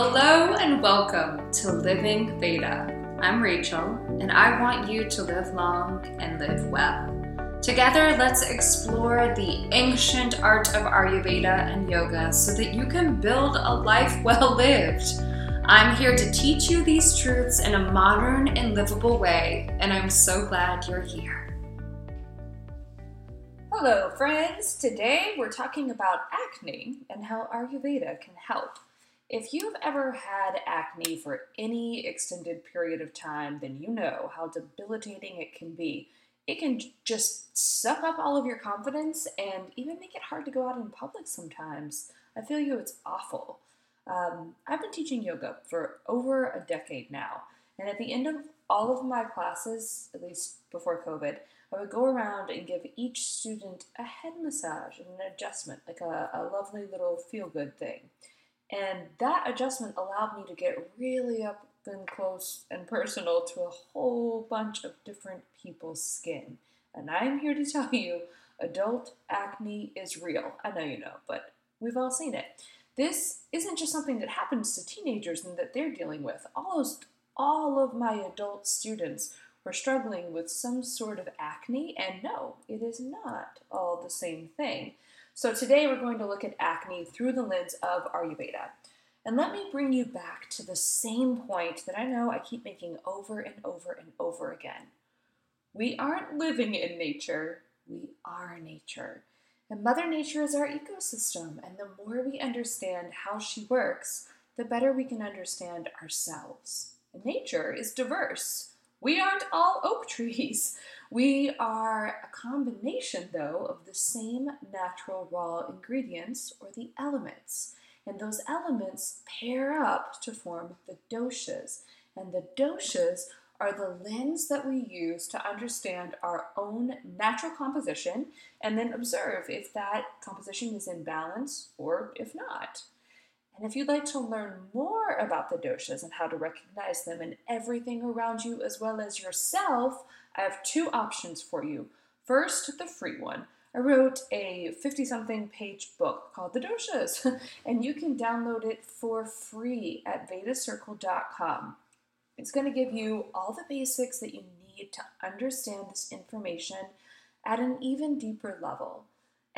Hello and welcome to Living Veda. I'm Rachel, and I want you to live long and live well. Together, let's explore the ancient art of Ayurveda and yoga so that you can build a life well lived. I'm here to teach you these truths in a modern and livable way, and I'm so glad you're here. Hello, friends. Today we're talking about acne and how Ayurveda can help. If you've ever had acne for any extended period of time, then you know how debilitating it can be. It can just suck up all of your confidence and even make it hard to go out in public sometimes. I feel you, it's awful. Um, I've been teaching yoga for over a decade now, and at the end of all of my classes, at least before COVID, I would go around and give each student a head massage and an adjustment, like a, a lovely little feel good thing. And that adjustment allowed me to get really up and close and personal to a whole bunch of different people's skin. And I'm here to tell you adult acne is real. I know you know, but we've all seen it. This isn't just something that happens to teenagers and that they're dealing with. Almost all of my adult students were struggling with some sort of acne, and no, it is not all the same thing. So today we're going to look at acne through the lens of Ayurveda. And let me bring you back to the same point that I know I keep making over and over and over again. We aren't living in nature, we are nature. And Mother Nature is our ecosystem, and the more we understand how she works, the better we can understand ourselves. And nature is diverse. We aren't all oak trees. We are a combination, though, of the same natural raw ingredients or the elements. And those elements pair up to form the doshas. And the doshas are the lens that we use to understand our own natural composition and then observe if that composition is in balance or if not. And if you'd like to learn more about the doshas and how to recognize them in everything around you as well as yourself, I have two options for you. First, the free one. I wrote a 50 something page book called The Doshas, and you can download it for free at vedacircle.com. It's going to give you all the basics that you need to understand this information at an even deeper level.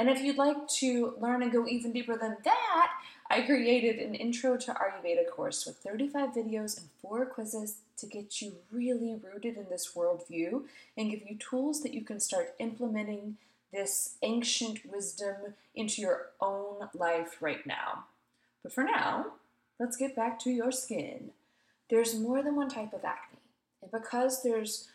And if you'd like to learn and go even deeper than that, I created an Intro to Ayurveda course with 35 videos and four quizzes to get you really rooted in this worldview and give you tools that you can start implementing this ancient wisdom into your own life right now. But for now, let's get back to your skin. There's more than one type of acne. And because there's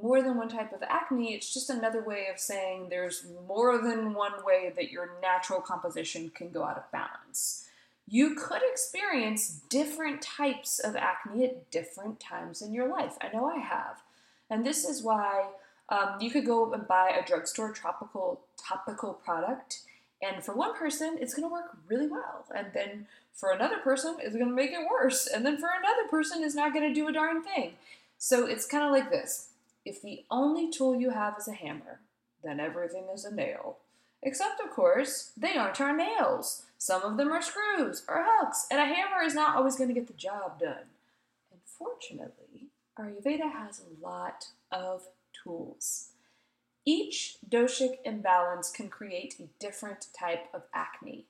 more than one type of acne, it's just another way of saying there's more than one way that your natural composition can go out of balance. You could experience different types of acne at different times in your life. I know I have. And this is why um, you could go and buy a drugstore tropical topical product, and for one person, it's going to work really well. And then for another person, it's going to make it worse. And then for another person, it's not going to do a darn thing. So it's kind of like this if the only tool you have is a hammer, then everything is a nail. Except, of course, they aren't our nails. Some of them are screws or hooks, and a hammer is not always going to get the job done. Unfortunately, Ayurveda has a lot of tools. Each doshic imbalance can create a different type of acne.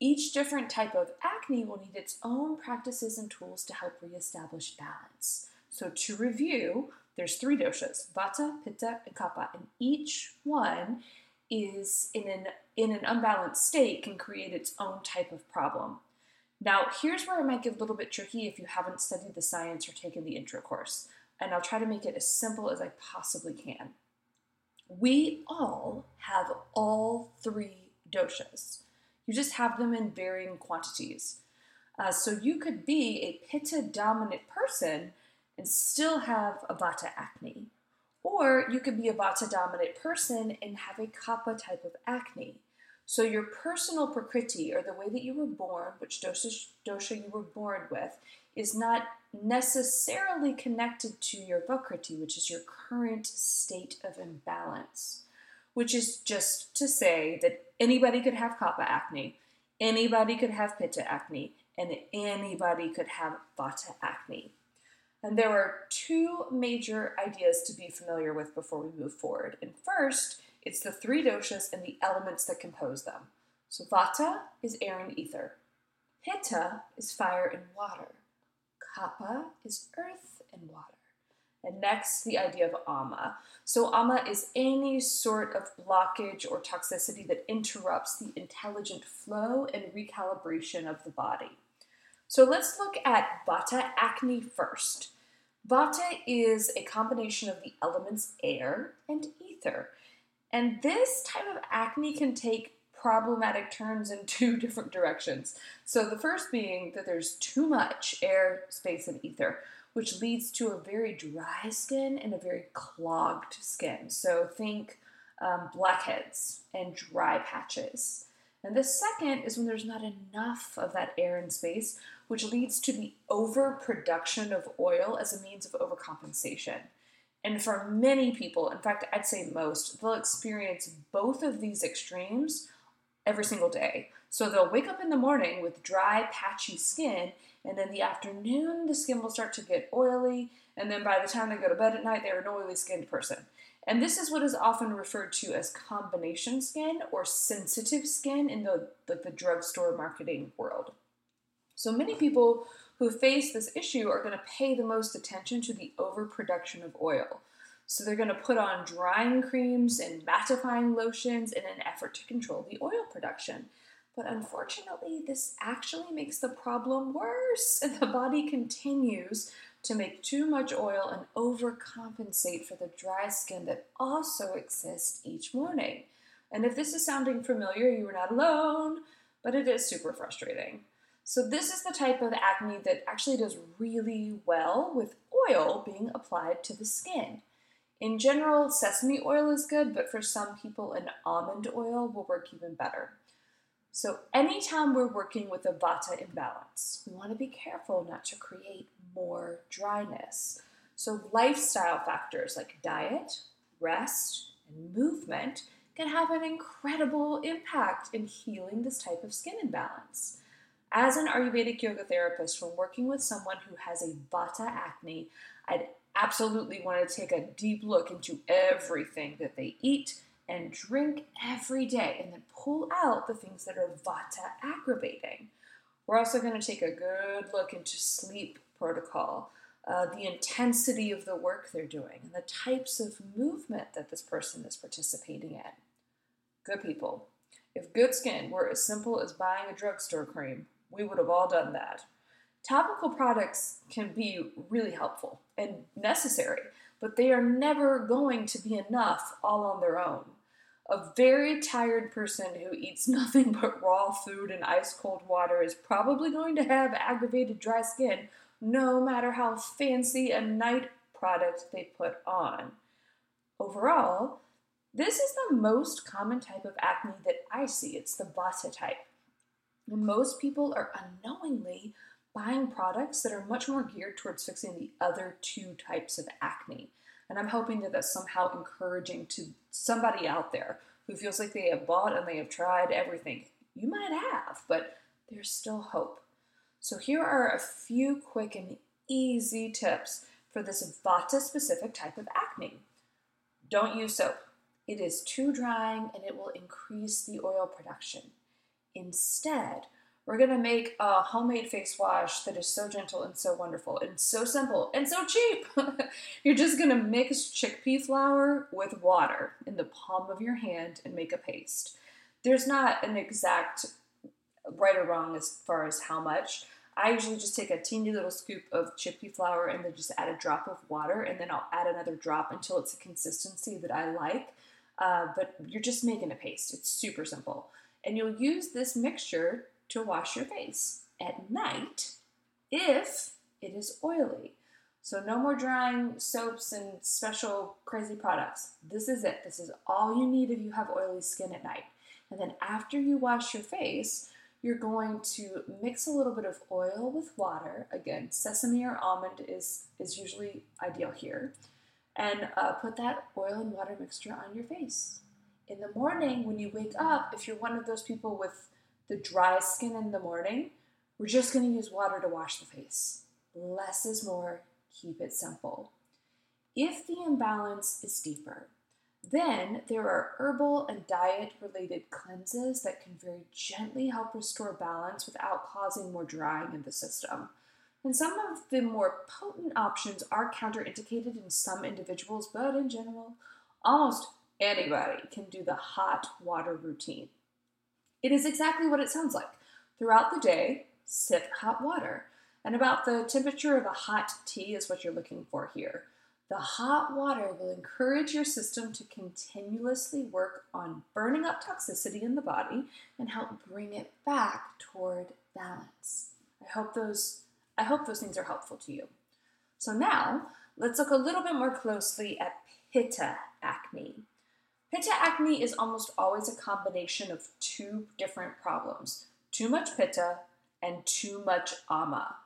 Each different type of acne will need its own practices and tools to help reestablish balance. So, to review, there's three doshas vata, pitta, and kapha, and each one is in an in an unbalanced state can create its own type of problem. Now, here's where it might get a little bit tricky if you haven't studied the science or taken the intro course, and I'll try to make it as simple as I possibly can. We all have all three doshas. You just have them in varying quantities. Uh, so you could be a pitta dominant person and still have a vata acne. Or you could be a vata dominant person and have a kapha type of acne. So your personal prakriti, or the way that you were born, which dosha, dosha you were born with, is not necessarily connected to your vikriti, which is your current state of imbalance. Which is just to say that anybody could have kapha acne, anybody could have pitta acne, and anybody could have vata acne. And there are two major ideas to be familiar with before we move forward. And first, it's the three doshas and the elements that compose them. So vata is air and ether. Pitta is fire and water. Kapha is earth and water. And next, the idea of ama. So, ama is any sort of blockage or toxicity that interrupts the intelligent flow and recalibration of the body. So, let's look at vata acne first. Vata is a combination of the elements air and ether. And this type of acne can take problematic turns in two different directions. So, the first being that there's too much air, space, and ether, which leads to a very dry skin and a very clogged skin. So, think um, blackheads and dry patches. And the second is when there's not enough of that air and space, which leads to the overproduction of oil as a means of overcompensation. And for many people, in fact, I'd say most, they'll experience both of these extremes every single day. So they'll wake up in the morning with dry, patchy skin, and in the afternoon, the skin will start to get oily, and then by the time they go to bed at night, they're an oily skinned person. And this is what is often referred to as combination skin or sensitive skin in the, the, the drugstore marketing world. So many people who face this issue are going to pay the most attention to the overproduction of oil. So they're going to put on drying creams and mattifying lotions in an effort to control the oil production. But unfortunately, this actually makes the problem worse, and the body continues to make too much oil and overcompensate for the dry skin that also exists each morning. And if this is sounding familiar, you are not alone, but it is super frustrating. So, this is the type of acne that actually does really well with oil being applied to the skin. In general, sesame oil is good, but for some people, an almond oil will work even better. So, anytime we're working with a vata imbalance, we want to be careful not to create more dryness. So, lifestyle factors like diet, rest, and movement can have an incredible impact in healing this type of skin imbalance. As an Ayurvedic yoga therapist, when working with someone who has a vata acne, I'd absolutely want to take a deep look into everything that they eat and drink every day and then pull out the things that are vata aggravating. We're also going to take a good look into sleep protocol, uh, the intensity of the work they're doing, and the types of movement that this person is participating in. Good people. If good skin were as simple as buying a drugstore cream, we would have all done that. Topical products can be really helpful and necessary, but they are never going to be enough all on their own. A very tired person who eats nothing but raw food and ice cold water is probably going to have aggravated dry skin no matter how fancy a night product they put on. Overall, this is the most common type of acne that I see. It's the Vata type. Most people are unknowingly buying products that are much more geared towards fixing the other two types of acne. And I'm hoping that that's somehow encouraging to somebody out there who feels like they have bought and they have tried everything. You might have, but there's still hope. So here are a few quick and easy tips for this Vata specific type of acne. Don't use soap. It is too drying and it will increase the oil production. Instead, we're to make a homemade face wash that is so gentle and so wonderful and so simple and so cheap. You're just to mix chickpea flour with water in the palm of your hand and make a paste. There's not an exact right or wrong as far as how much. I usually just take a teeny little scoop of chickpea flour and then just add a drop of water, and then I'll add another drop until it's a consistency that I like. Uh, but you're just making a paste. It's super simple. And you'll use this mixture to wash your face at night if it is oily. So, no more drying soaps and special crazy products. This is it. This is all you need if you have oily skin at night. And then, after you wash your face, you're going to mix a little bit of oil with water. Again, sesame or almond is, is usually ideal here. And uh, put that oil and water mixture on your face. In the morning, when you wake up, if you're one of those people with the dry skin in the morning, We're just going to use water to wash the face. Less is more, keep it simple. If the imbalance is deeper, then there are herbal and diet related cleanses that can very gently help restore balance without causing more drying in the system. And some of the more potent options are counterindicated in some individuals, but in general, almost anybody can do the hot water routine. It is exactly what it sounds like. Throughout the day, sip hot water. And about the temperature of a hot tea is what you're looking for here. The hot water will encourage your system to continuously work on burning up toxicity in the body and help bring it back toward balance. I hope those I hope those things are helpful to you. So now, let's look a little bit more closely at pitta acne. Pitta acne is almost always a combination of two different problems too much pitta and too much ama.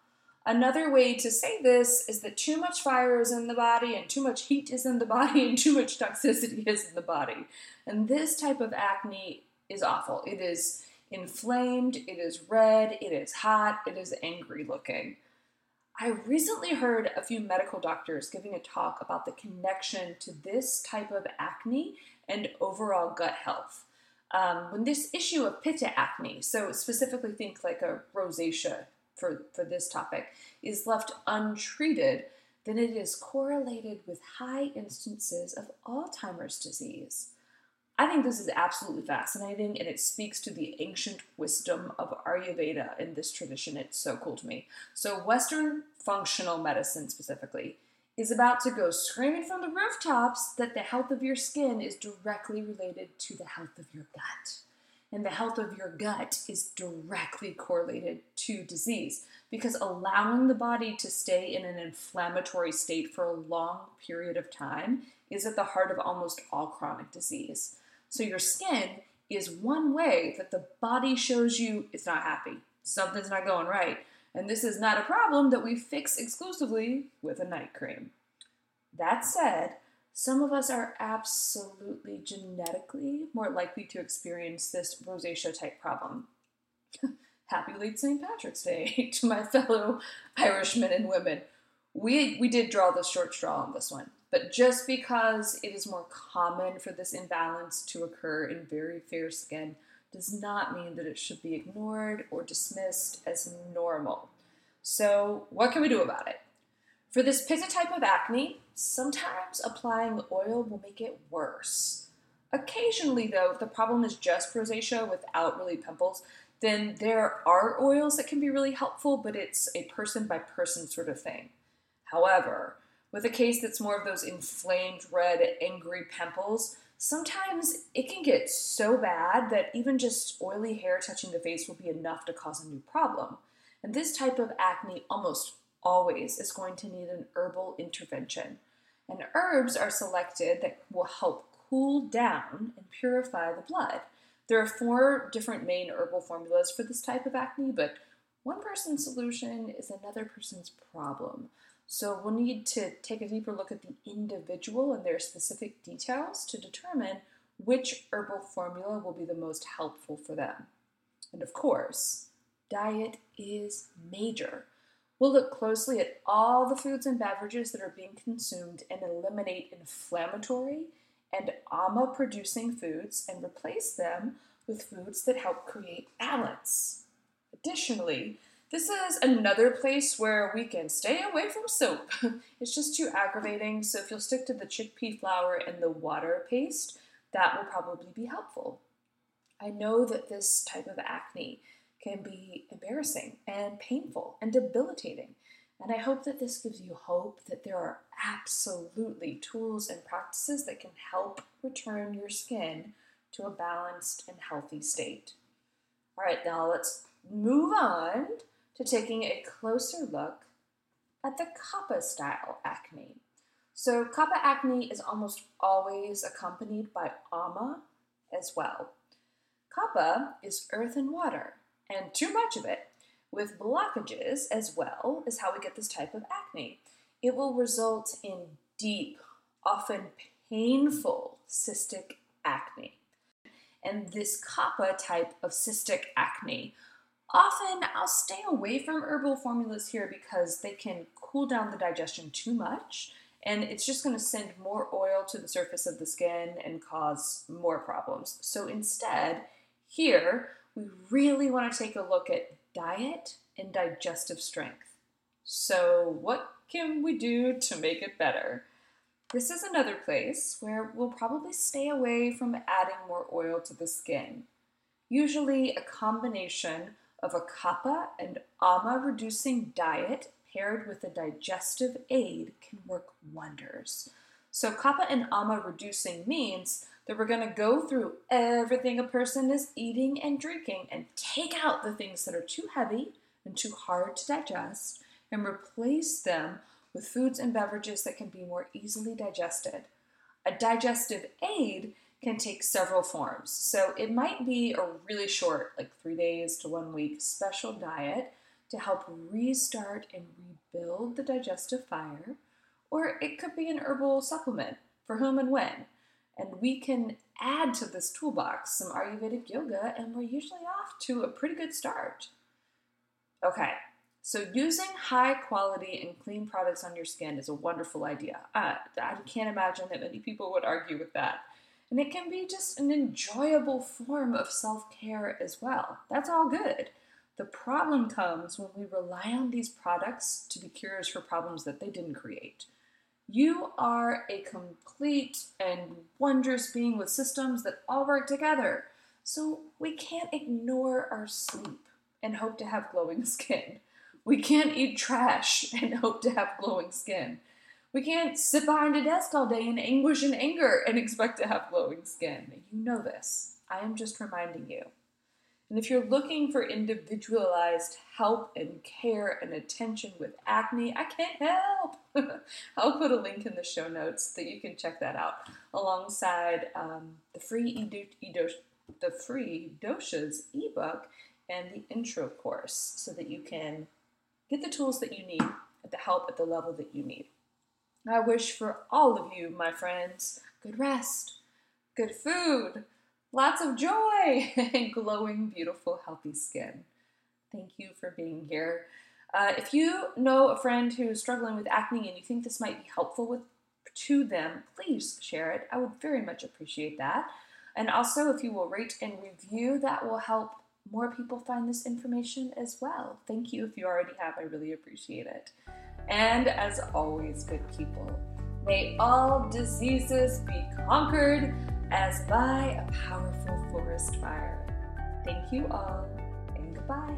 Another way to say this is that too much fire is in the body, and too much heat is in the body, and too much toxicity is in the body. And this type of acne is awful. It is inflamed, it is red, it is hot, it is angry looking. I recently heard a few medical doctors giving a talk about the connection to this type of acne and overall gut health. Um, when this issue of pitta acne, so specifically think like a rosacea for, for this topic, is left untreated, then it is correlated with high instances of Alzheimer's disease. I think this is absolutely fascinating and it speaks to the ancient wisdom of Ayurveda in this tradition. It's so cool to me. So, Western functional medicine specifically is about to go screaming from the rooftops that the health of your skin is directly related to the health of your gut. And the health of your gut is directly correlated to disease because allowing the body to stay in an inflammatory state for a long period of time is at the heart of almost all chronic disease. So, your skin is one way that the body shows you it's not happy, something's not going right. And this is not a problem that we fix exclusively with a night cream. That said, some of us are absolutely genetically more likely to experience this rosacea type problem. Happy late St. Patrick's Day to my fellow Irishmen and women. We, we did draw the short straw on this one. But just because it is more common for this imbalance to occur in very fair skin does not mean that it should be ignored or dismissed as normal. So, what can we do about it? For this pitta type of acne, sometimes applying oil will make it worse. Occasionally, though, if the problem is just rosacea without really pimples, then there are oils that can be really helpful, but it's a person by person sort of thing. However, with a case that's more of those inflamed, red, angry pimples, sometimes it can get so bad that even just oily hair touching the face will be enough to cause a new problem. And this type of acne almost always is going to need an herbal intervention. And herbs are selected that will help cool down and purify the blood. There are four different main herbal formulas for this type of acne, but one person's solution is another person's problem. So we'll need to take a deeper look at the individual and their specific details to determine which herbal formula will be the most helpful for them. And of course, diet is major. We'll look closely at all the foods and beverages that are being consumed and eliminate inflammatory and ama producing foods and replace them with foods that help create balance. Additionally, this is another place where we can stay away from soap. it's just too aggravating, so if you'll stick to the chickpea flour and the water paste, that will probably be helpful. I know that this type of acne can be embarrassing and painful and debilitating. And I hope that this gives you hope that there are absolutely tools and practices that can help return your skin to a balanced and healthy state. All right, now let's move on to taking a closer look at the kapha style acne. So, kapha acne is almost always accompanied by ama as well. Kapha is earth and water, and too much of it, with blockages as well, is how we get this type of acne. It will result in deep, often painful cystic acne. And this kapha type of cystic acne Often I'll stay away from herbal formulas here because they can cool down the digestion too much and it's just going to send more oil to the surface of the skin and cause more problems. So instead, here we really want to take a look at diet and digestive strength. So, what can we do to make it better? This is another place where we'll probably stay away from adding more oil to the skin. Usually, a combination of a kapha and ama reducing diet paired with a digestive aid can work wonders. So, kapha and ama reducing means that we're going to go through everything a person is eating and drinking and take out the things that are too heavy and too hard to digest and replace them with foods and beverages that can be more easily digested. A digestive aid can take several forms. So it might be a really short, like three days to one week, special diet to help restart and rebuild the digestive fire, or it could be an herbal supplement for whom and when. And we can add to this toolbox some Ayurvedic yoga, and we're usually off to a pretty good start. Okay, so, using high quality and clean products on your skin is a wonderful idea. Uh, I can't imagine that many people would argue with that. And it can be just an enjoyable form of self care as well. That's all good. The problem comes when we rely on these products to be cures for problems that they didn't create. You are a complete and wondrous being with systems that all work together. So we can't ignore our sleep and hope to have glowing skin. We can't eat trash and hope to have glowing skin. We can't sit behind a desk all day in anguish and anger and expect to have glowing skin. You know this. I am just reminding you. And if you're looking for individualized help and care and attention with acne, I can't help. I'll put a link in the show notes that you can check that out alongside um, the free e- the free doshas ebook and the intro course so that you can Get the tools that you need, at the help at the level that you need. I wish for all of you, my friends, good rest, good food, lots of joy, and glowing, beautiful, healthy skin. Thank you for being here. Uh, if you know a friend who is struggling with acne and you think this might be helpful with, to them, please share it. I would very much appreciate that. And also, if you will rate and review, that will help more people find this information as well. Thank you if you already have, I really appreciate it. And as always, good people, may all diseases be conquered as by a powerful forest fire. Thank you all, and goodbye.